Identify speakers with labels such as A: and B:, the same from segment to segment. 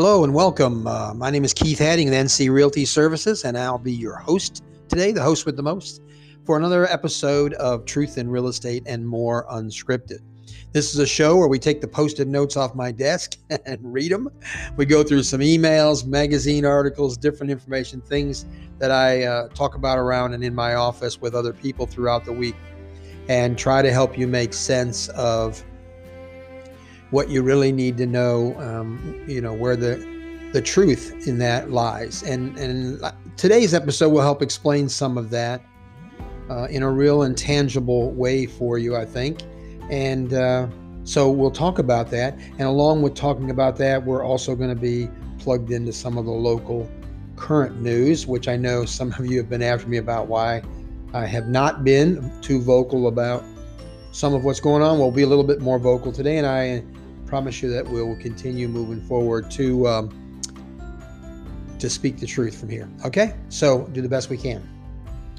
A: Hello and welcome. Uh, my name is Keith Hadding of NC Realty Services, and I'll be your host today, the host with the most, for another episode of Truth in Real Estate and More Unscripted. This is a show where we take the Post-it notes off my desk and read them. We go through some emails, magazine articles, different information, things that I uh, talk about around and in my office with other people throughout the week, and try to help you make sense of what you really need to know. Um, you know where the the truth in that lies, and and today's episode will help explain some of that uh, in a real and tangible way for you, I think. And uh, so we'll talk about that. And along with talking about that, we're also going to be plugged into some of the local current news, which I know some of you have been after me about why I have not been too vocal about some of what's going on. We'll be a little bit more vocal today, and I promise you that we'll continue moving forward to um, to speak the truth from here. Okay, so do the best we can.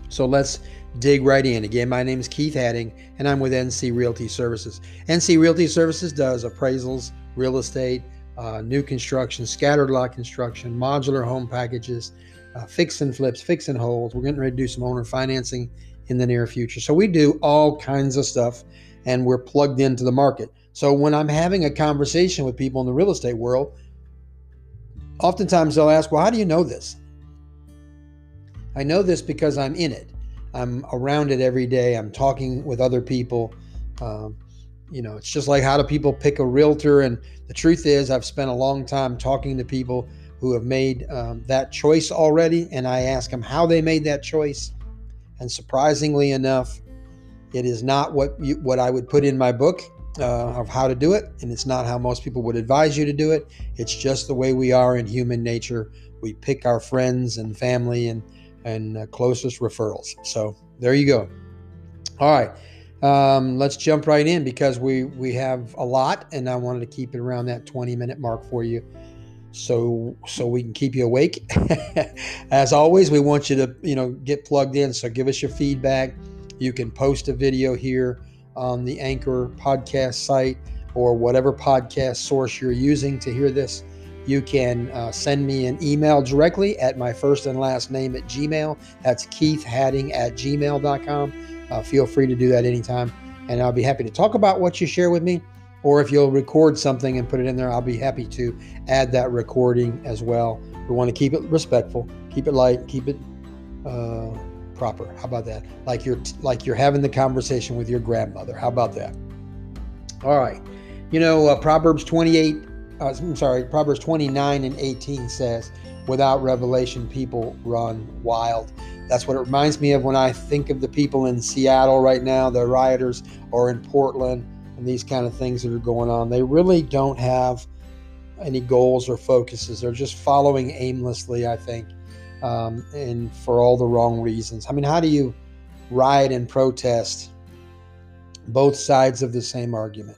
A: So let's dig right in. Again, my name is Keith Hadding, and I'm with NC Realty Services. NC Realty Services does appraisals, real estate, uh, new construction, scattered lot construction, modular home packages, uh, fix and flips, fix and holds. We're getting ready to do some owner financing in the near future. So we do all kinds of stuff, and we're plugged into the market. So when I'm having a conversation with people in the real estate world, oftentimes they'll ask, Well, how do you know this? I know this because I'm in it. I'm around it every day. I'm talking with other people. Um, you know, it's just like how do people pick a realtor? And the truth is, I've spent a long time talking to people who have made um, that choice already, and I ask them how they made that choice. And surprisingly enough, it is not what you, what I would put in my book uh, of how to do it, and it's not how most people would advise you to do it. It's just the way we are in human nature. We pick our friends and family and and uh, closest referrals. So there you go. All right, um, let's jump right in because we we have a lot, and I wanted to keep it around that 20 minute mark for you, so so we can keep you awake. As always, we want you to you know get plugged in. So give us your feedback. You can post a video here on the Anchor podcast site or whatever podcast source you're using to hear this. You can uh, send me an email directly at my first and last name at Gmail. That's Keith Hadding at gmail.com. Uh, feel free to do that anytime. And I'll be happy to talk about what you share with me. Or if you'll record something and put it in there, I'll be happy to add that recording as well. We want to keep it respectful, keep it light, keep it uh, proper. How about that? Like you're like you're having the conversation with your grandmother. How about that? All right. You know, uh, Proverbs 28 uh, I'm sorry, Proverbs 29 and 18 says, without revelation, people run wild. That's what it reminds me of when I think of the people in Seattle right now, the rioters, or in Portland, and these kind of things that are going on. They really don't have any goals or focuses. They're just following aimlessly, I think, um, and for all the wrong reasons. I mean, how do you riot and protest both sides of the same argument?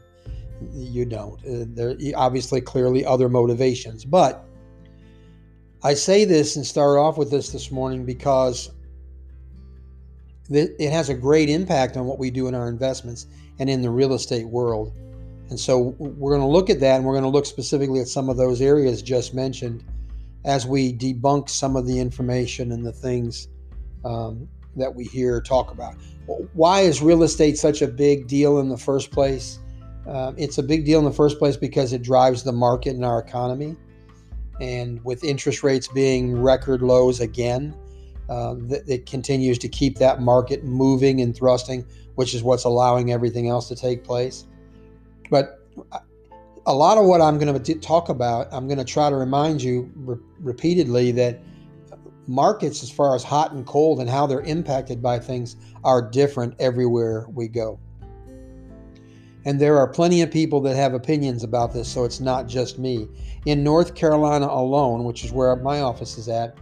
A: you don't. Uh, there are obviously clearly other motivations. But I say this and start off with this this morning because it has a great impact on what we do in our investments and in the real estate world. And so we're going to look at that and we're going to look specifically at some of those areas just mentioned as we debunk some of the information and the things um, that we hear talk about. Why is real estate such a big deal in the first place? Um, it's a big deal in the first place because it drives the market in our economy. And with interest rates being record lows again, uh, it continues to keep that market moving and thrusting, which is what's allowing everything else to take place. But uh, a lot of what I'm going to talk about, I'm going to try to remind you re- repeatedly that markets, as far as hot and cold and how they're impacted by things, are different everywhere we go. And there are plenty of people that have opinions about this, so it's not just me. In North Carolina alone, which is where my office is at,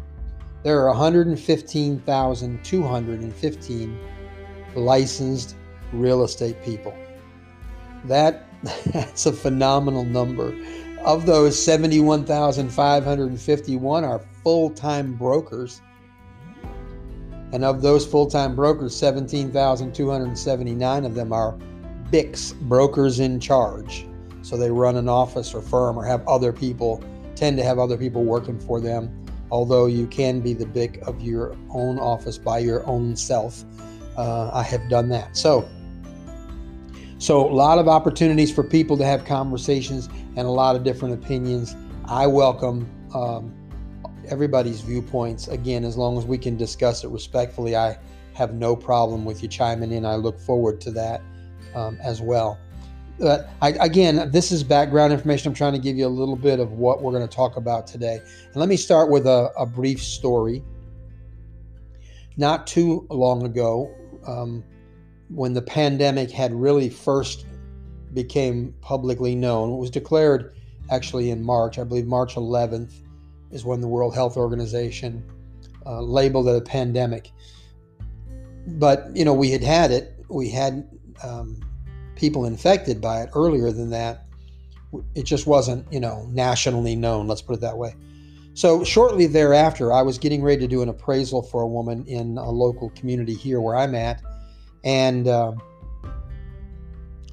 A: there are 115,215 licensed real estate people. That that's a phenomenal number. Of those, 71,551 are full-time brokers. And of those full-time brokers, 17,279 of them are BICs, brokers in charge. So they run an office or firm or have other people tend to have other people working for them, although you can be the bick of your own office by your own self. Uh, I have done that. So, so a lot of opportunities for people to have conversations and a lot of different opinions. I welcome um, everybody's viewpoints. Again, as long as we can discuss it respectfully, I have no problem with you chiming in. I look forward to that um, as well. But I, again, this is background information. I'm trying to give you a little bit of what we're going to talk about today. And let me start with a, a brief story. Not too long ago, um, when the pandemic had really first became publicly known, it was declared actually in March, I believe March 11th is when the World Health Organization uh, labeled it a pandemic. But, you know, we had had it. We had um, people infected by it earlier than that. It just wasn't, you know, nationally known, let's put it that way. So, shortly thereafter, I was getting ready to do an appraisal for a woman in a local community here where I'm at. And uh,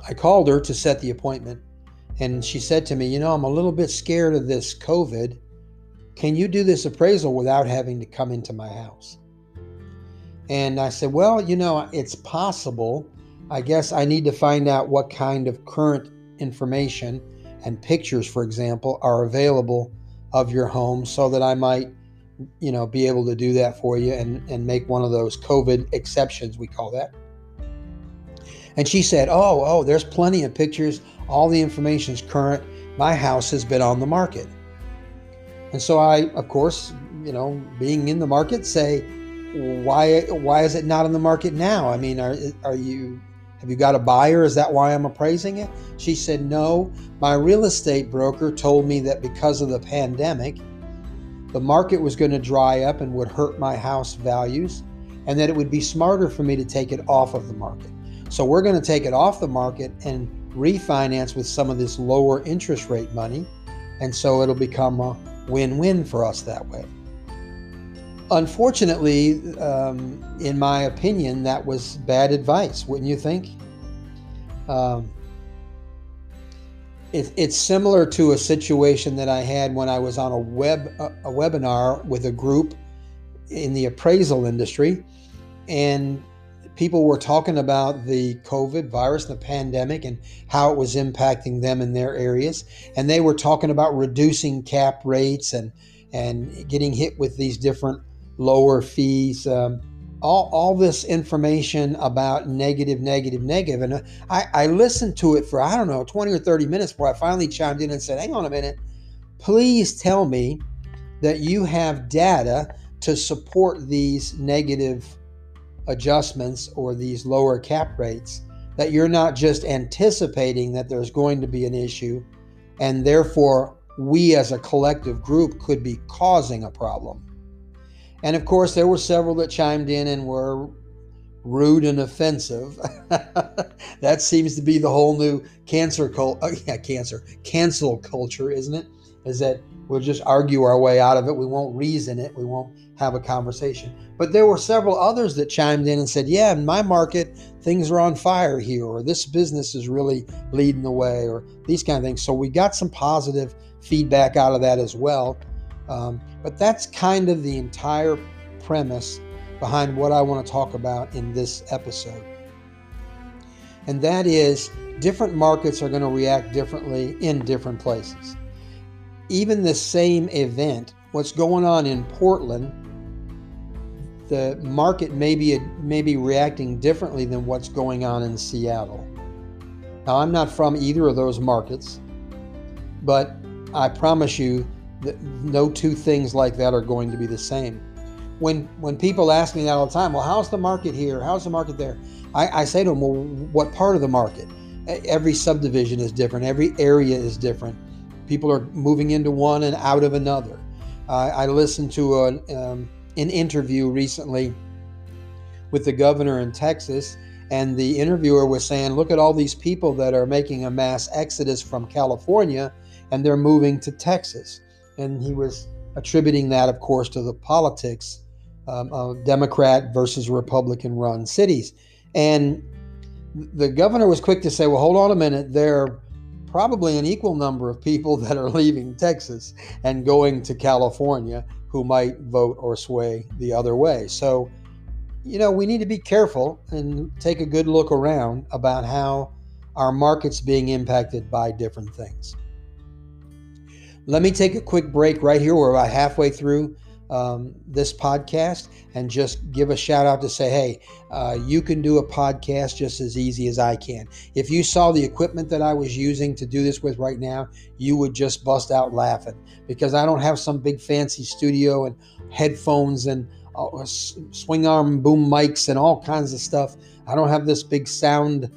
A: I called her to set the appointment. And she said to me, You know, I'm a little bit scared of this COVID. Can you do this appraisal without having to come into my house? And I said, Well, you know, it's possible. I guess I need to find out what kind of current information and pictures, for example, are available of your home so that I might, you know, be able to do that for you and, and make one of those COVID exceptions, we call that. And she said, Oh, oh, there's plenty of pictures. All the information is current. My house has been on the market. And so I, of course, you know, being in the market, say, why why is it not on the market now? I mean, are are you have you got a buyer? Is that why I'm appraising it? She said, No. My real estate broker told me that because of the pandemic, the market was going to dry up and would hurt my house values, and that it would be smarter for me to take it off of the market. So we're going to take it off the market and refinance with some of this lower interest rate money. And so it'll become a win win for us that way. Unfortunately, um, in my opinion, that was bad advice, wouldn't you think? Um, it, it's similar to a situation that I had when I was on a web a, a webinar with a group in the appraisal industry, and people were talking about the COVID virus, the pandemic, and how it was impacting them in their areas, and they were talking about reducing cap rates and and getting hit with these different lower fees, um, all, all this information about negative, negative, negative. And I, I listened to it for, I don't know, 20 or 30 minutes before I finally chimed in and said, hang on a minute, please tell me that you have data to support these negative adjustments or these lower cap rates, that you're not just anticipating that there's going to be an issue, and therefore we as a collective group could be causing a problem. And of course, there were several that chimed in and were rude and offensive. that seems to be the whole new cancer cult. Oh, yeah, cancer, cancel culture, isn't it? Is that we'll just argue our way out of it. We won't reason it. We won't have a conversation. But there were several others that chimed in and said, Yeah, in my market, things are on fire here, or this business is really leading the way, or these kind of things. So we got some positive feedback out of that as well. Um, but that's kind of the entire premise behind what I want to talk about in this episode. And that is different markets are going to react differently in different places. Even the same event, what's going on in Portland, the market may be, may be reacting differently than what's going on in Seattle. Now, I'm not from either of those markets, but I promise you that no two things like that are going to be the same. When when people ask me that all the time, well, how's the market here? How's the market there? I, I say to them, well, what part of the market? Every subdivision is different. Every area is different. People are moving into one and out of another. Uh, I listened to an, um, an interview recently with the governor in Texas, and the interviewer was saying, Look at all these people that are making a mass exodus from California and they're moving to Texas and he was attributing that, of course, to the politics um, of Democrat versus Republican run cities. And the governor was quick to say, well, hold on a minute. They're probably an equal number of people that are leaving Texas and going to California who might vote or sway the other way. So, you know, we need to be careful and take a good look around about how our market's being impacted by different things. Let me take a quick break right here. We're about halfway through um, this podcast and just give a shout out to say, hey, uh, you can do a podcast just as easy as I can. If you saw the equipment that I was using to do this with right now, you would just bust out laughing because I don't have some big fancy studio and headphones and uh, swing arm boom mics and all kinds of stuff. I don't have this big sound.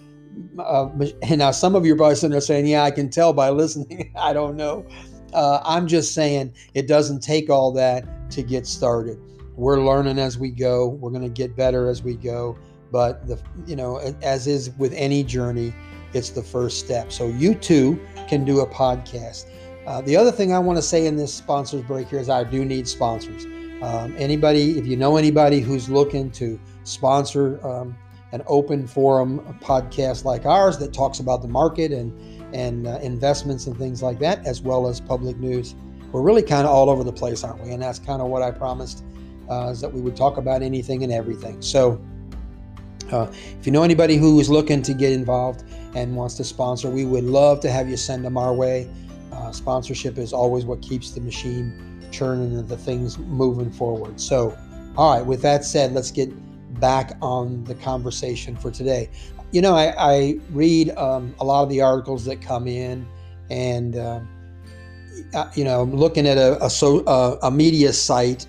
A: Uh, and now some of you are probably sitting there saying, yeah, I can tell by listening. I don't know. Uh, I'm just saying it doesn't take all that to get started. We're learning as we go. We're going to get better as we go. But the you know, as is with any journey, it's the first step. So you too can do a podcast. Uh, the other thing I want to say in this sponsors break here is I do need sponsors. Um, anybody, if you know anybody who's looking to sponsor um, an open forum podcast like ours that talks about the market and and uh, investments and things like that, as well as public news, we're really kind of all over the place, aren't we? And that's kind of what I promised uh, is that we would talk about anything and everything. So, uh, if you know anybody who is looking to get involved and wants to sponsor, we would love to have you send them our way. Uh, sponsorship is always what keeps the machine churning and the things moving forward. So, all right, with that said, let's get back on the conversation for today. You know, I, I read um, a lot of the articles that come in, and uh, uh, you know, looking at a a, so, uh, a media site.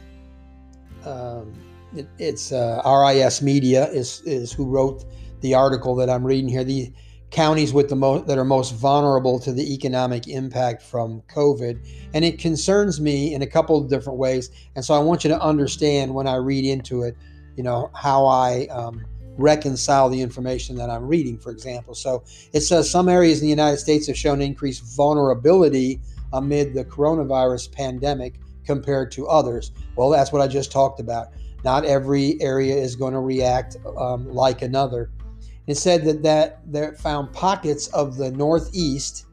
A: Um, it, it's uh, RIS Media is is who wrote the article that I'm reading here. The counties with the most that are most vulnerable to the economic impact from COVID, and it concerns me in a couple of different ways. And so I want you to understand when I read into it, you know, how I um, reconcile the information that I'm reading. For example, so it says some areas in the United States have shown increased vulnerability amid the coronavirus pandemic compared to others? Well, that's what I just talked about. Not every area is going to react um, like another. It said that that they found pockets of the Northeast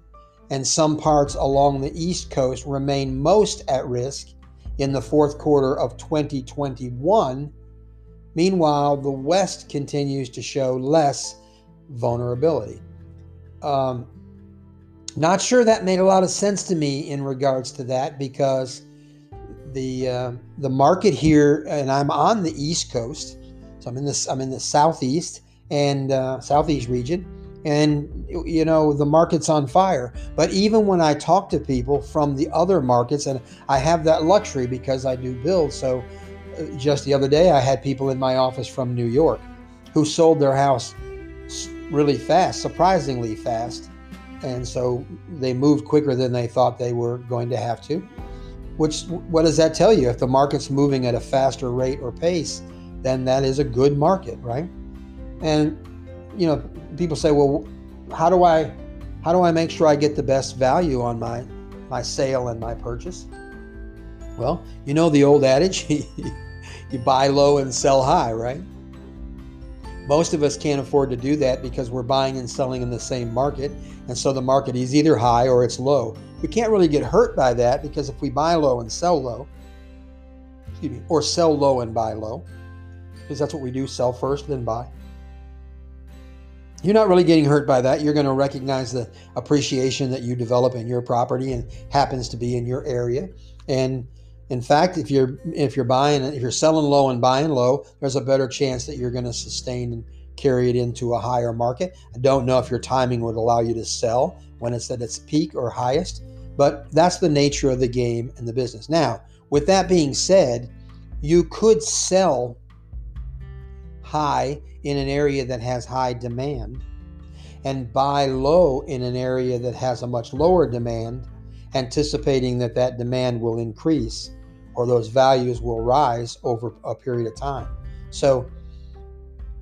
A: and some parts along the East Coast remain most at risk in the fourth quarter of 2021. Meanwhile, the West continues to show less vulnerability. Um, not sure that made a lot of sense to me in regards to that because the uh, the market here, and I'm on the East Coast, so I'm in this I'm in the Southeast and uh, Southeast region, and you know the market's on fire. But even when I talk to people from the other markets, and I have that luxury because I do build, so just the other day I had people in my office from New York who sold their house really fast, surprisingly fast and so they moved quicker than they thought they were going to have to. Which, what does that tell you? If the market's moving at a faster rate or pace, then that is a good market, right? And you know, people say, well, how do I, how do I make sure I get the best value on my, my sale and my purchase? Well, you know the old adage, you buy low and sell high, right? Most of us can't afford to do that because we're buying and selling in the same market. And so the market is either high or it's low. We can't really get hurt by that because if we buy low and sell low, excuse me, or sell low and buy low, because that's what we do sell first, then buy. You're not really getting hurt by that. You're going to recognize the appreciation that you develop in your property and happens to be in your area. And in fact, if you're if you're buying if you're selling low and buying low, there's a better chance that you're going to sustain and carry it into a higher market. I don't know if your timing would allow you to sell when it's at its peak or highest, but that's the nature of the game and the business. Now, with that being said, you could sell high in an area that has high demand and buy low in an area that has a much lower demand, anticipating that that demand will increase or those values will rise over a period of time. So,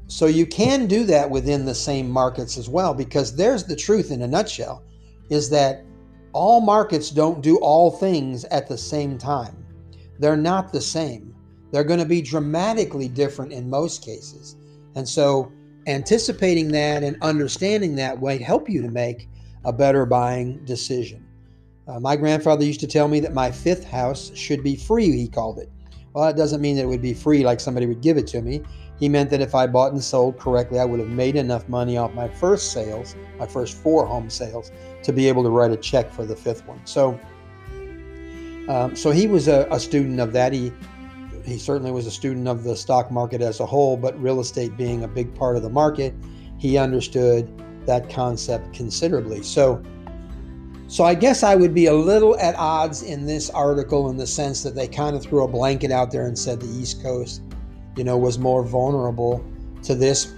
A: so you can do that within the same markets as well, because there's the truth in a nutshell is that all markets don't do all things at the same time. They're not the same. They're going to be dramatically different in most cases. And so anticipating that and understanding that might help you to make a better buying decision. Uh, my grandfather used to tell me that my fifth house should be free, he called it. Well, that doesn't mean that it would be free like somebody would give it to me. He meant that if I bought and sold correctly, I would have made enough money off my first sales, my first four home sales, to be able to write a check for the fifth one. So, um, so he was a, a student of that. He he certainly was a student of the stock market as a whole, but real estate being a big part of the market, he understood that concept considerably. So, so I guess I would be a little at odds in this article in the sense that they kind of threw a blanket out there and said the East Coast, you know, was more vulnerable to this.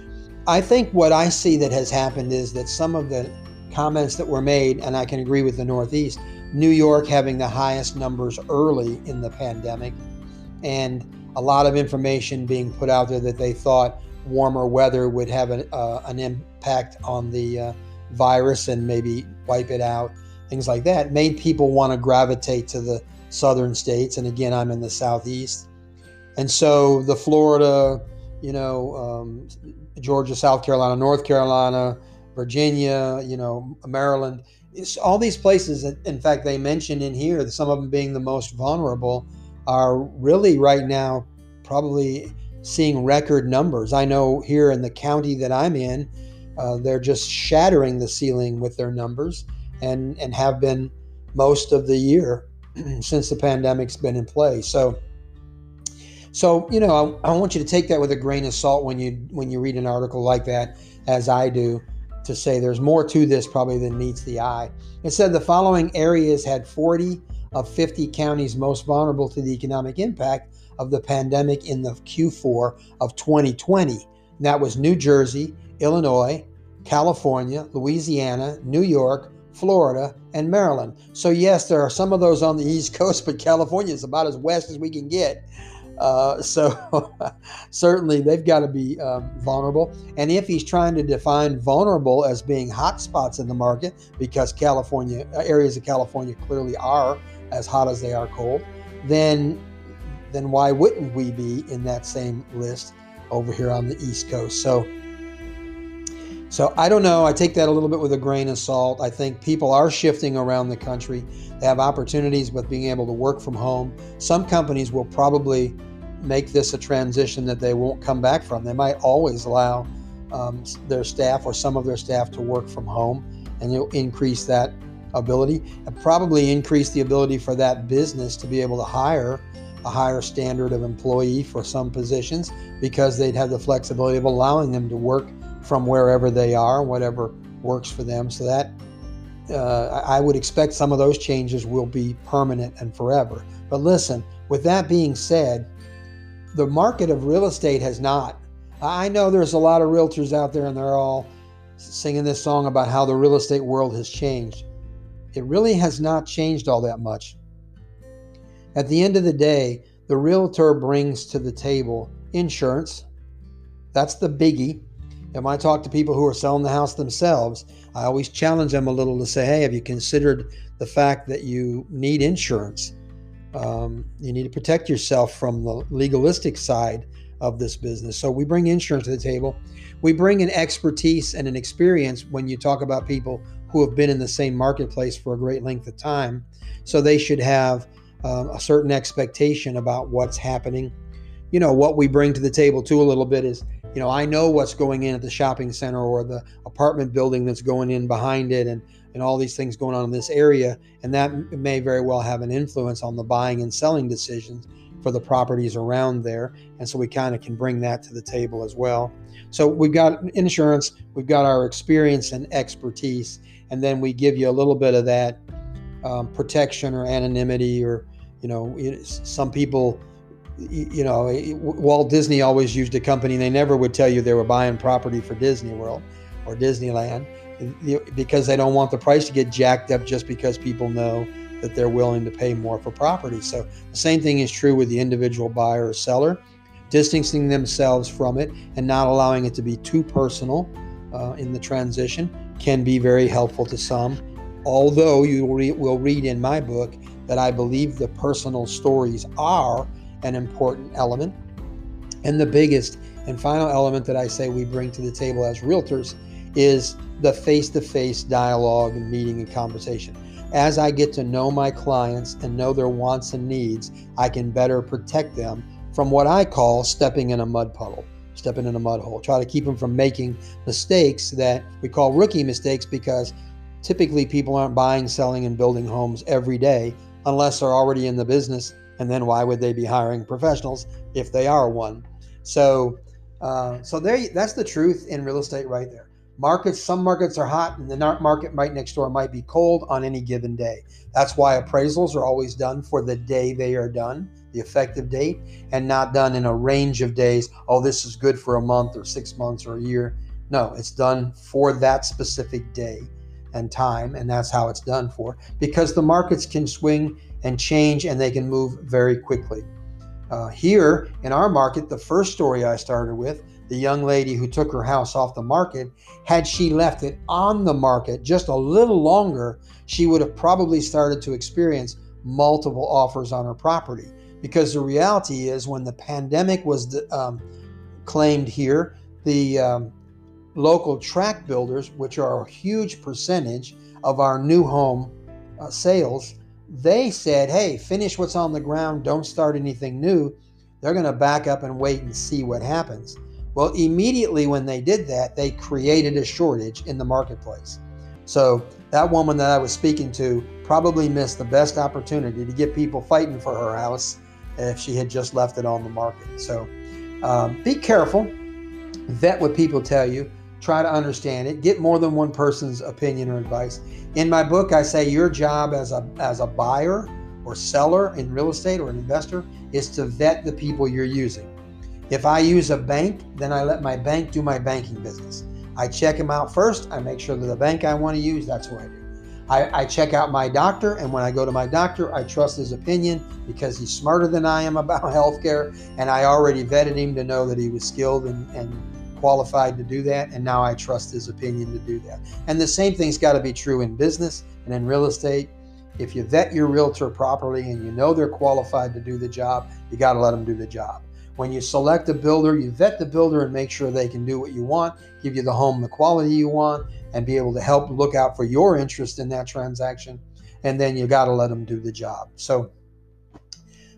A: I think what I see that has happened is that some of the comments that were made, and I can agree with the Northeast, New York having the highest numbers early in the pandemic, and a lot of information being put out there that they thought warmer weather would have an, uh, an impact on the uh, virus and maybe wipe it out, things like that, made people want to gravitate to the southern states. And again, I'm in the southeast. And so the Florida, you know, um, Georgia, South Carolina, North Carolina, Virginia, you know, Maryland, all these places, in fact, they mentioned in here, some of them being the most vulnerable are really right now probably seeing record numbers. I know here in the county that I'm in, uh, they're just shattering the ceiling with their numbers and, and have been most of the year since the pandemic's been in place. So, so you know, I, I want you to take that with a grain of salt when you when you read an article like that, as I do, to say there's more to this probably than meets the eye. It said the following areas had 40 of 50 counties most vulnerable to the economic impact of the pandemic in the Q4 of 2020. And that was New Jersey, Illinois, California, Louisiana, New York, Florida, and Maryland. So, yes, there are some of those on the East Coast, but California is about as west as we can get. Uh, so, certainly they've got to be um, vulnerable. And if he's trying to define vulnerable as being hot spots in the market, because California, areas of California clearly are as hot as they are cold, then then why wouldn't we be in that same list over here on the East Coast? So so I don't know. I take that a little bit with a grain of salt. I think people are shifting around the country. They have opportunities with being able to work from home. Some companies will probably make this a transition that they won't come back from. They might always allow um, their staff or some of their staff to work from home, and you'll increase that ability and probably increase the ability for that business to be able to hire a higher standard of employee for some positions because they'd have the flexibility of allowing them to work from wherever they are, whatever works for them. So that uh, I would expect some of those changes will be permanent and forever. But listen, with that being said, the market of real estate has not. I know there's a lot of realtors out there and they're all singing this song about how the real estate world has changed it really has not changed all that much. At the end of the day, the realtor brings to the table insurance. That's the biggie. And when I talk to people who are selling the house themselves, I always challenge them a little to say, hey, have you considered the fact that you need insurance? Um, you need to protect yourself from the legalistic side of this business. So we bring insurance to the table. We bring an expertise and an experience when you talk about people who have been in the same marketplace for a great length of time. So they should have um, a certain expectation about what's happening. You know, what we bring to the table too a little bit is, you know, I know what's going in at the shopping center or the apartment building that's going in behind it and, and all these things going on in this area. And that may very well have an influence on the buying and selling decisions for the properties around there. And so we kind of can bring that to the table as well. So we've got insurance, we've got our experience and expertise, and then we give you a little bit of that um, protection or anonymity or you know some people you know walt disney always used a company they never would tell you they were buying property for disney world or disneyland because they don't want the price to get jacked up just because people know that they're willing to pay more for property so the same thing is true with the individual buyer or seller distancing themselves from it and not allowing it to be too personal uh, in the transition can be very helpful to some. Although you will read in my book that I believe the personal stories are an important element. And the biggest and final element that I say we bring to the table as realtors is the face to face dialogue and meeting and conversation. As I get to know my clients and know their wants and needs, I can better protect them from what I call stepping in a mud puddle, stepping in a mud hole. Try to keep them from making mistakes that we call rookie mistakes because typically people aren't buying, selling, and building homes every day unless they're already in the business. And then why would they be hiring professionals if they are one? So, uh, so there, that's the truth in real estate right there. Markets, some markets are hot, and the market right next door might be cold on any given day. That's why appraisals are always done for the day they are done, the effective date, and not done in a range of days. Oh, this is good for a month or six months or a year. No, it's done for that specific day and time, and that's how it's done for because the markets can swing and change and they can move very quickly. Uh, here in our market, the first story I started with, the young lady who took her house off the market, had she left it on the market just a little longer, she would have probably started to experience multiple offers on her property. Because the reality is, when the pandemic was um, claimed here, the um, local tract builders, which are a huge percentage of our new home uh, sales, they said, hey, finish what's on the ground, don't start anything new. They're going to back up and wait and see what happens. Well, immediately when they did that, they created a shortage in the marketplace. So that woman that I was speaking to probably missed the best opportunity to get people fighting for her house if she had just left it on the market. So um, be careful, vet what people tell you try to understand it get more than one person's opinion or advice. In my book i say your job as a as a buyer or seller in real estate or an investor is to vet the people you're using. If i use a bank then i let my bank do my banking business. I check them out first. I make sure that the bank i want to use that's what i do. I, I check out my doctor and when i go to my doctor i trust his opinion because he's smarter than i am about healthcare and i already vetted him to know that he was skilled and, and qualified to do that, and now I trust his opinion to do that. And the same thing's got to be true in business and in real estate. If you vet your realtor properly and you know they're qualified to do the job, you got to let them do the job. When you select a builder, you vet the builder and make sure they can do what you want, give you the home the quality you want, and be able to help look out for your interest in that transaction. And then you got to let them do the job. So,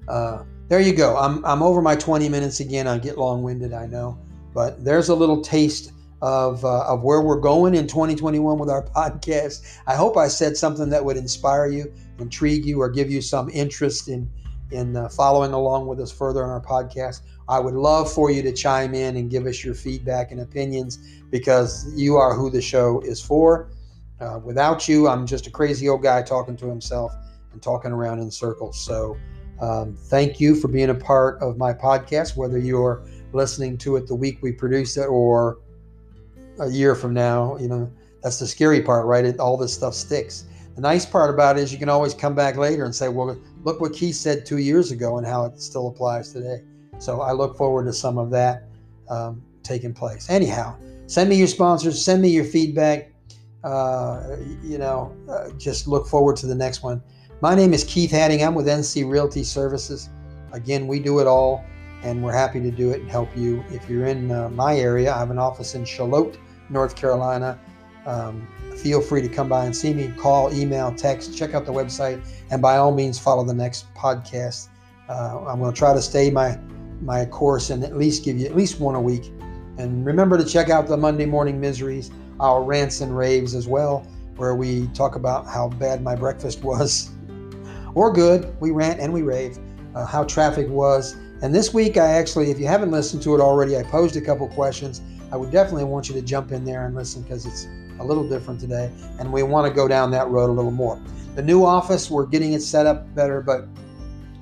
A: uh, there you go. I'm, I'm over my 20 minutes again. I get long winded, I know. But there's a little taste of, uh, of where we're going in 2021 with our podcast. I hope I said something that would inspire you, intrigue you, or give you some interest in, in uh, following along with us further on our podcast. I would love for you to chime in and give us your feedback and opinions because you are who the show is for. Uh, without you, I'm just a crazy old guy talking to himself and talking around in circles. So, um, thank you for being a part of my podcast, whether you're listening to it the week we produce it or a year from now. You know, that's the scary part, right? It, all this stuff sticks. The nice part about it is you can always come back later and say, well, look what Keith said two years ago and how it still applies today. So I look forward to some of that um, taking place. Anyhow, send me your sponsors, send me your feedback. Uh, you know, uh, just look forward to the next one. My name is Keith Hadding. I'm with NC Realty Services. Again, we do it all and we're happy to do it and help you. If you're in uh, my area, I have an office in Charlotte, North Carolina. Um, feel free to come by and see me, call, email, text, check out the website, and by all means, follow the next podcast. Uh, I'm going to try to stay my my course and at least give you at least one a week. And remember to check out the Monday Morning Miseries, our rants and raves as well, where we talk about how bad my breakfast was, or good. We rant and we rave. Uh, how traffic was, and this week, I actually, if you haven't listened to it already, I posed a couple questions. I would definitely want you to jump in there and listen because it's a little different today. And we want to go down that road a little more. The new office, we're getting it set up better, but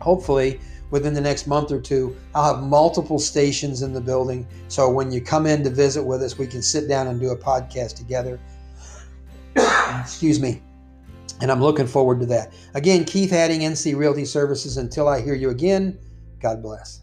A: hopefully within the next month or two, I'll have multiple stations in the building. So when you come in to visit with us, we can sit down and do a podcast together. Excuse me. And I'm looking forward to that. Again, Keith Hadding, NC Realty Services. Until I hear you again, God bless.